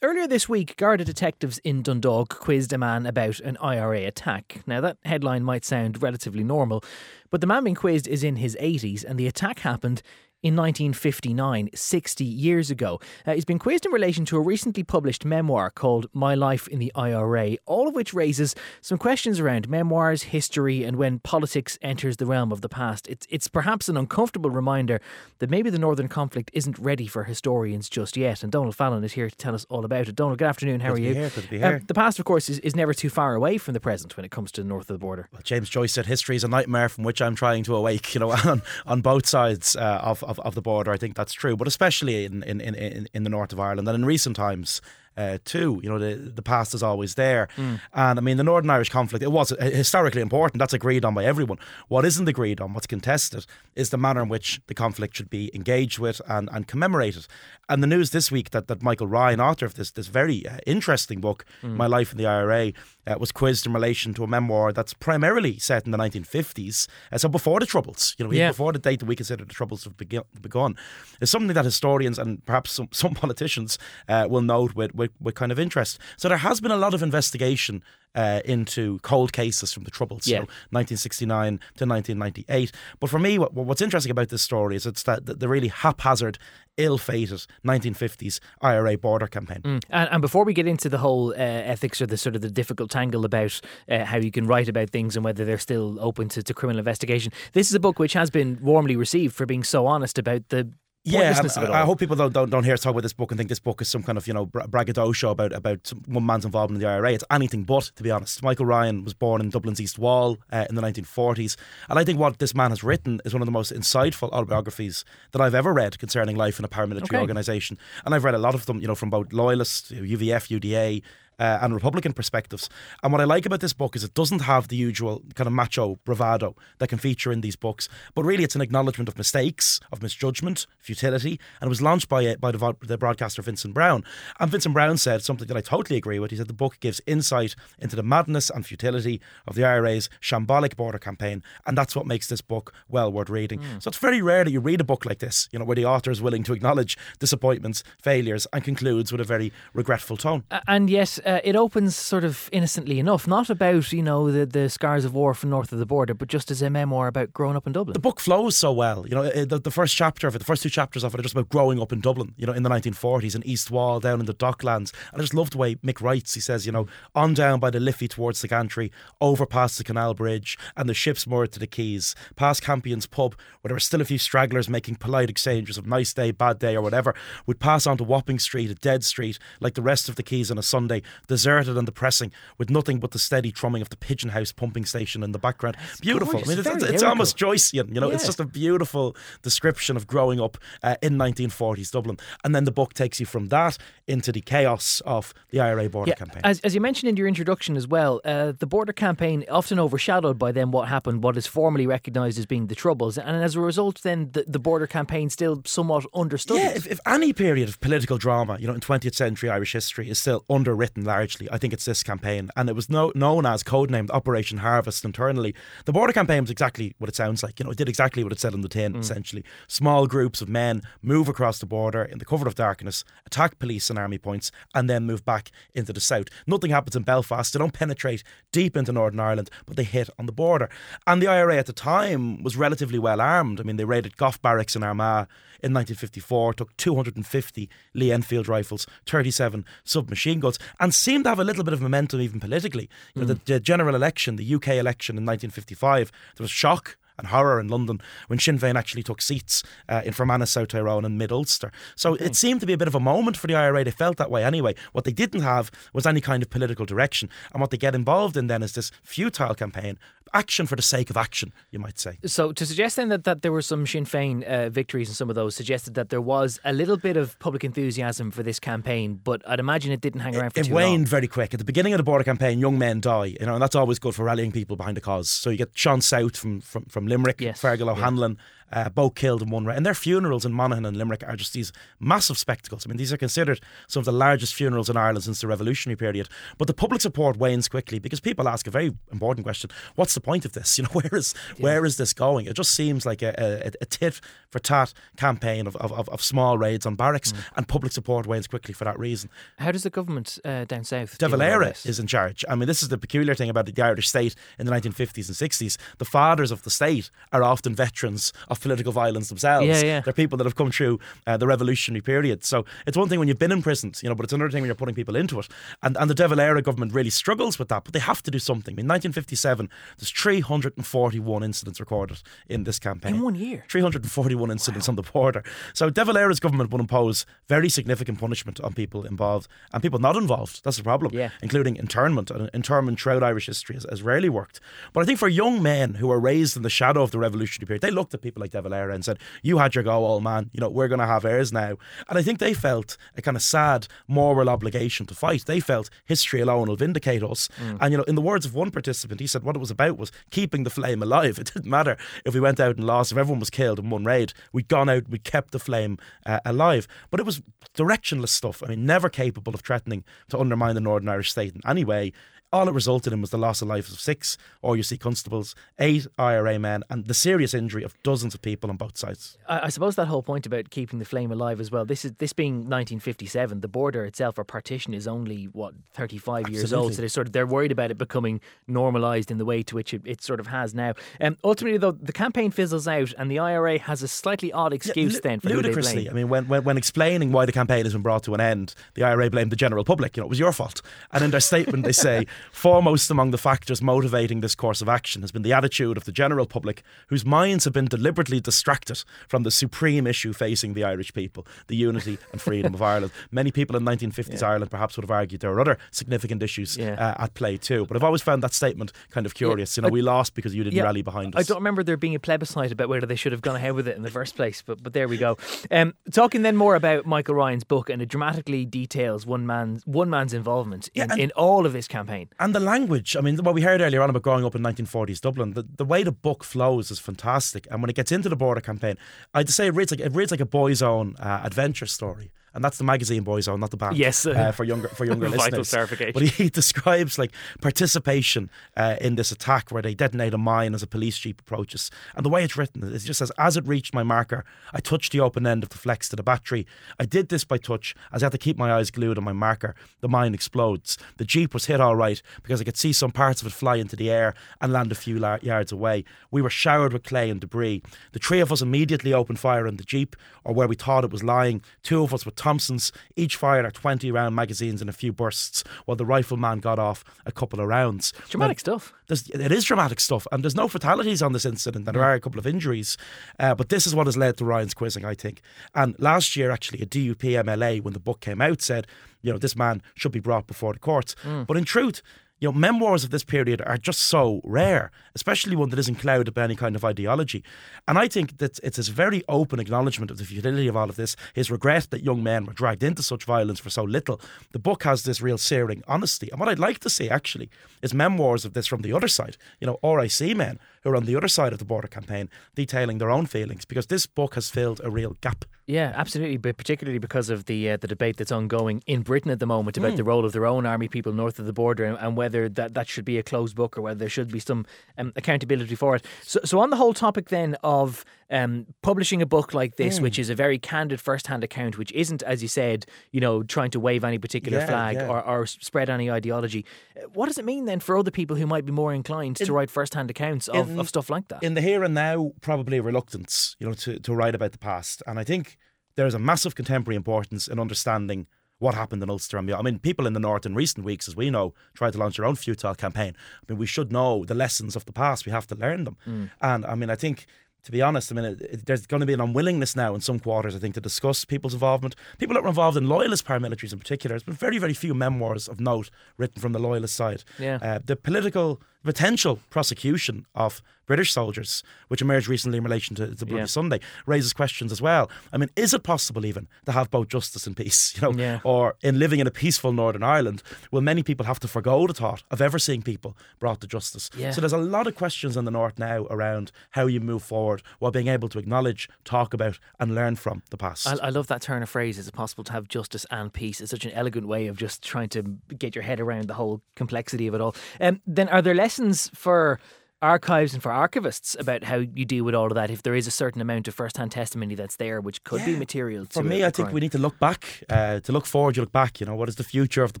Earlier this week, Garda detectives in Dundalk quizzed a man about an IRA attack. Now, that headline might sound relatively normal, but the man being quizzed is in his 80s, and the attack happened in 1959, 60 years ago. Uh, he's been quizzed in relation to a recently published memoir called My Life in the IRA, all of which raises some questions around memoirs, history, and when politics enters the realm of the past. It's, it's perhaps an uncomfortable reminder that maybe the Northern conflict isn't ready for historians just yet. And Donal Fallon is here to tell us all about it. Donal, good afternoon. How good are you? Here, good to be here. Um, the past, of course, is, is never too far away from the present when it comes to the north of the border. Well, James Joyce said history is a nightmare from which I'm trying to awake, you know, on, on both sides uh, of, of, of the border. I think that's true, but especially in, in, in, in the north of Ireland and in recent times. Uh, too. You know, the the past is always there, mm. and I mean the Northern Irish conflict. It was historically important. That's agreed on by everyone. What isn't agreed on, what's contested, is the manner in which the conflict should be engaged with and, and commemorated. And the news this week that, that Michael Ryan, author of this this very uh, interesting book, mm. My Life in the IRA, uh, was quizzed in relation to a memoir that's primarily set in the 1950s, uh, so before the Troubles. You know, yeah. before the date that we consider the Troubles have begun. It's something that historians and perhaps some, some politicians uh, will note with, with with, with kind of interest. So there has been a lot of investigation uh, into cold cases from the Troubles, yeah. 1969 to 1998. But for me, what, what's interesting about this story is it's that the really haphazard, ill-fated 1950s IRA border campaign. Mm. And, and, before we get into the whole uh, ethics or the sort of the difficult tangle about uh, how you can write about things and whether they're still open to, to criminal investigation, this is a book which has been warmly received for being so honest about the yeah, I, I, hope people don't, don't, don't hear us talk about this book and think this book is some kind of you know braggadocio about about one man's involvement in the IRA. It's anything but, to be honest. Michael Ryan was born in Dublin's East Wall uh, in the 1940s, and I think what this man has written is one of the most insightful autobiographies that I've ever read concerning life in a paramilitary okay. organisation. And I've read a lot of them, you know, from both loyalists, UVF, UDA, uh, and Republican perspectives. And what I like about this book is it doesn't have the usual kind of macho bravado that can feature in these books, but really it's an acknowledgement of mistakes, of misjudgment, futility. And it was launched by by the, the broadcaster Vincent Browne. And Vincent Browne said something that I totally agree with. He said the book gives insight into the madness and futility of the IRA's shambolic border campaign, and that's what makes this book well worth reading. Mm. So it's very rare that you read a book like this, you know, where the author is willing to acknowledge disappointments, failures, and concludes with a very regretful tone. and yes, uh, it opens sort of innocently enough, not about you know the, the scars of war from north of the border, but just as a memoir about growing up in Dublin. The book flows so well. You know, the, the first chapter of it, the first two chapters of it, are just about growing up in Dublin. You know, in the 1940s in East Wall, down in the Docklands. And I just love the way Mick writes. He says, you know, on down by the Liffey towards the gantry, over past the Canal Bridge, and the ships moored to the quays, past Campion's pub, where there were still a few stragglers making polite exchanges of nice day, bad day, or whatever. Would pass on to Wapping Street, a dead street, like the rest of the quays on a Sunday. Deserted and depressing, with nothing but the steady trumming of the Pigeon House pumping station in the background. It's beautiful. Gorgeous. I mean, it's, it's, it's almost Joycean, you know, yeah. it's just a beautiful description of growing up uh, in 1940s Dublin. And then the book takes you from that into the chaos of the IRA border yeah, campaign. As, as you mentioned in your introduction as well, uh, the border campaign often overshadowed by then what happened, what is formally recognised as being the Troubles. And as a result, then the, the border campaign still somewhat understood. Yeah, if, if any period of political drama, you know, in 20th century Irish history is still underwritten largely, I think it's this campaign. And it was no, known as codenamed Operation Harvest internally. The border campaign was exactly what it sounds like. You know, it did exactly what it said on the tin, mm. essentially. Small groups of men move across the border in the cover of darkness, attack police and army points, and then move back into the south. Nothing happens in Belfast. They don't penetrate deep into Northern Ireland, but they hit on the border. And the IRA at the time was relatively well armed. I mean, they raided Gough Barracks in Armagh in 1954, took 250 Lee Enfield rifles, 37 submachine guns, and seemed to have a little bit of momentum even politically. You know, mm. the, the general election, the UK election in 1955, there was shock and horror in London when Sinn Féin actually took seats uh, in Fermanagh, South Tyrone, and Mid Ulster. So mm. it seemed to be a bit of a moment for the IRA. They felt that way anyway. What they didn't have was any kind of political direction. And what they get involved in then is this futile campaign, action for the sake of action, you might say. So to suggest then that, that there were some Sinn Féin uh, victories in some of those suggested that there was a little bit of public enthusiasm for this campaign, but I'd imagine it didn't hang around for it, too long. It waned long. very quick. At the beginning of the border campaign, young men die, you know, and that's always good for rallying people behind a cause. So you get Sean South from, from, from Limerick, yes. Fergal O'Hanlon, uh, both killed in one raid. And their funerals in Monaghan and Limerick are just these massive spectacles. I mean, these are considered some of the largest funerals in Ireland since the revolutionary period. But the public support wanes quickly because people ask a very important question: What's the point of this? You know, where is yeah. where is this going? It just seems like a, a, a tit for tat campaign of, of, of, small raids on barracks, mm. and public support wanes quickly for that reason. How does the government uh, down south? De Valera is in charge. I mean, this is the peculiar thing about the Irish state in the 1950s and 60s. The fathers of the state are often veterans of political violence themselves. Yeah, yeah. They're people that have come through uh, the revolutionary period. So it's one thing when you've been in prison, you know, but it's another thing when you're putting people into it. And and the De Valera government really struggles with that, but they have to do something. In 1957, there's 341 incidents recorded in this campaign. In one year? 341 incidents wow. on the border. So De Valera's government would impose very significant punishment on people involved and people not involved. That's the problem. Yeah. Including internment. And internment throughout Irish history has, has rarely worked. But I think for young men who were raised in the shadow of the revolutionary period, they looked at people like De Valera and said, You had your go, old man. You know, we're going to have ours now. And I think they felt a kind of sad moral obligation to fight. They felt history alone will vindicate us. Mm. And, you know, in the words of one participant, he said what it was about was keeping the flame alive. It didn't matter if we went out and lost, if everyone was killed in one raid, we'd gone out, we kept the flame uh, alive. But it was directionless stuff. I mean, never capable of threatening to undermine the Northern Irish state in any way all it resulted in was the loss of lives of six RUC constables, eight IRA men, and the serious injury of dozens of people on both sides. I, I, suppose that whole point about keeping the flame alive as well. This is this being 1957. The border itself, or partition, is only what 35 Absolutely. years old. So they're sort of they're worried about it becoming normalised in the way to which it, it sort of has now. And um, ultimately, though, the campaign fizzles out, and the IRA has a slightly odd excuse yeah, then for ludicrously. I mean, when, when when explaining why the campaign has been brought to an end, the IRA blamed the general public. You know, it was your fault. And in their statement, they say. Foremost among the factors motivating this course of action has been the attitude of the general public, whose minds have been deliberately distracted from the supreme issue facing the Irish people, the unity and freedom of Ireland. Many people in 1950s yeah. Ireland perhaps would have argued there are other significant issues yeah. uh, at play too. But I've always found that statement kind of curious. Yeah. You know, I, we lost because you didn't rally behind us. I don't remember there being a plebiscite about whether they should have gone ahead with it in the first place, but but there we go. Um, talking then more about Michael Ryan's book, and it dramatically details one man's one man's involvement in, in all of this campaign and the language. I mean, what we heard earlier on about growing up in 1940s Dublin, the, the way the book flows is fantastic. And when it gets into the border campaign, I'd say it reads like it reads like a boy's own uh, adventure story and that's the magazine Boyzone, not the band. Yes, uh, for younger for younger listeners. But he, he describes like participation uh, in this attack where they detonate a mine as a police jeep approaches, and the way it's written, it just says, "As it reached my marker, I touched the open end of the flex to the battery. I did this by touch, as I had to keep my eyes glued on my marker. The mine explodes. The jeep was hit all right because I could see some parts of it fly into the air and land a few la- yards away. We were showered with clay and debris. The three of us immediately opened fire on the jeep, or where we thought it was lying. Two of us with Thompsons, each fired our 20 round magazines in a few bursts, while the rifleman got off a couple of rounds. Dramatic now, stuff. It is dramatic stuff, and there's no fatalities on this incident, and there are a couple of injuries. Uh, but this is what has led to Ryan's quizzing, I think. And last year, actually, a DUP MLA, when the book came out, said, you know, this man should be brought before the courts. Mm. But in truth, you know, memoirs of this period are just so rare, especially one that isn't clouded by any kind of ideology. And I think that it's a very open acknowledgement of the futility of all of this, his regret that young men were dragged into such violence for so little. The book has this real searing honesty. And what I'd like to see, actually, is memoirs of this from the other side. You know, RIC men who are on the other side of the border campaign detailing their own feelings, because this book has filled a real gap. Yeah, absolutely, but particularly because of the uh, the debate that's ongoing in Britain at the moment about mm. the role of their own army people north of the border and, and, whether that, that should be a closed book or whether there should be some um, accountability for it. So, so on the whole topic then of um, publishing a book like this, mm. which is a very candid first-hand account, which isn't, as you said, you know, trying to wave any particular yeah, flag yeah. Or, or, spread any ideology. Uh, what does it mean then for other people who might be more inclined in, to write first-hand accounts of, in, of stuff like that? In the here and now, probably a reluctance, you know, to, to write about the past, and I think there's a massive contemporary importance in understanding what happened in Ulster and beyond. I mean, people in the north in recent weeks, as we know, tried to launch their own futile campaign. I mean, we should know the lessons of the past. We have to learn them. Mm. And I mean, I think to be honest, I mean, it, it, there's going to be an unwillingness now in some quarters, I think, to discuss people's involvement. People that were involved in loyalist paramilitaries in particular, there's been very, very few memoirs of note written from the loyalist side. Yeah. Uh, the political potential prosecution of British soldiers, which emerged recently in relation to the Bloody Yeah. Sunday, raises questions as well. I mean, is it possible even to have both justice and peace? You know, Yeah. or in living in a peaceful Northern Ireland, will many people have to forgo the thought of ever seeing people brought to justice? Yeah. So there's a lot of questions in the North now around how you move forward while being able to acknowledge, talk about, and learn from the past. I, I love that turn of phrase. Is it possible to have justice and peace? It's such an elegant way of just trying to get your head around the whole complexity of it all. Um, then, are there lessons for archives and for archivists about how you deal with all of that? If there is a certain amount of first-hand testimony that's there, which could be material to For me, I think we need to look back. Uh, to look forward, you look back. You know, what is the future of the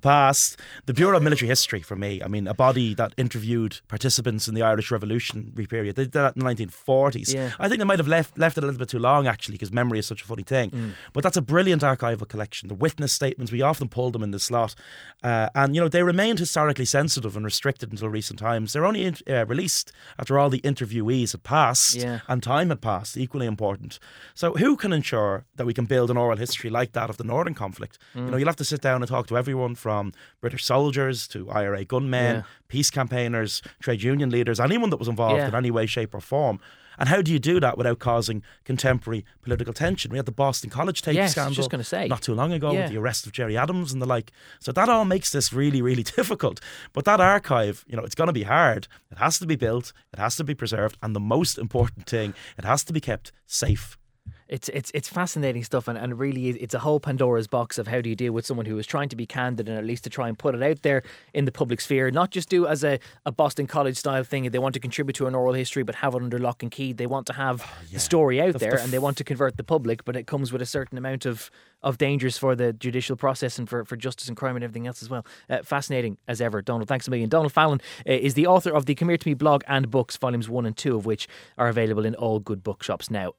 past? The Bureau of Military History, for me, I mean, a body that interviewed participants in the Irish Revolutionary period. They did that in the 1940s. Yeah. I think they might have left left it a little bit too long, actually, because memory is such a funny thing. Mm. But that's a brilliant archival collection. The witness statements, we often pull them in the slot. Uh, and, you know, they remained historically sensitive and restricted until recent times. They're only uh, released after all the interviewees had passed Yeah. and time had passed, equally important. So, who can ensure that we can build an oral history like that of the Northern conflict? You know, mm. you'll have to sit down and talk to everyone from British soldiers to IRA gunmen, Yeah. peace campaigners, trade union leaders, anyone that was involved Yeah. in any way, shape, or form. And how do you do that without causing contemporary political tension? We had the Boston College tape Yes, scandal just gonna say. not too long ago Yeah. with the arrest of Gerry Adams and the like. So that all makes this really, really difficult. But that archive, you know, it's going to be hard. It has to be built. It has to be preserved, and the most important thing, it has to be kept safe. It's it's it's fascinating stuff, and, and really it's a whole Pandora's box of how do you deal with someone who is trying to be candid and at least to try and put it out there in the public sphere, not just do as a, a Boston College style thing. They want to contribute to an oral history, but have it under lock and key. They want to have the story out The- there, the and they want to convert the public, but it comes with a certain amount of of dangers for the judicial process and for, for justice and crime and everything else as well. Uh, fascinating as ever, Donal. Thanks a million. Donal Fallon uh, is the author of the Come Here to Me blog and books, volumes one and two of which are available in all good bookshops now.